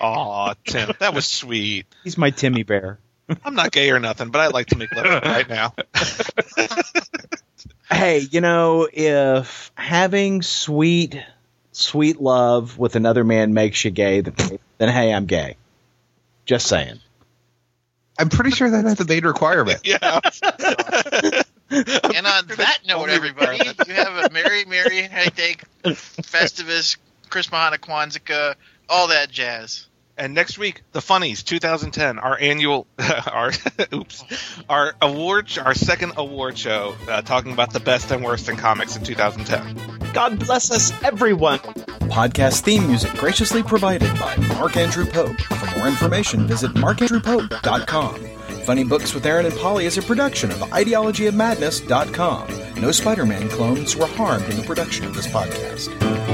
Aw, Tim, that was sweet. He's my Timmy bear. I'm not gay or nothing, but I'd like to make love right now. Hey, you know, if having sweet, sweet love with another man makes you gay, then, then hey, I'm gay. Just saying. I'm pretty sure that's the main requirement. Yeah. And on that note, everybody, you have a merry, merry, hectic, Festivus, Christmas, Kwanzaa, all that jazz. And next week, the Funnies 2010, our annual, our oops, our award, our second award show, uh, talking about the best and worst in comics in 2010. God bless us, everyone. Podcast theme music graciously provided by Mark Andrew Pope. For more information, visit markandrewpope.com. Funny Books with Aaron and Polly is a production of ideologyofmadness.com. No Spider Man clones were harmed in the production of this podcast.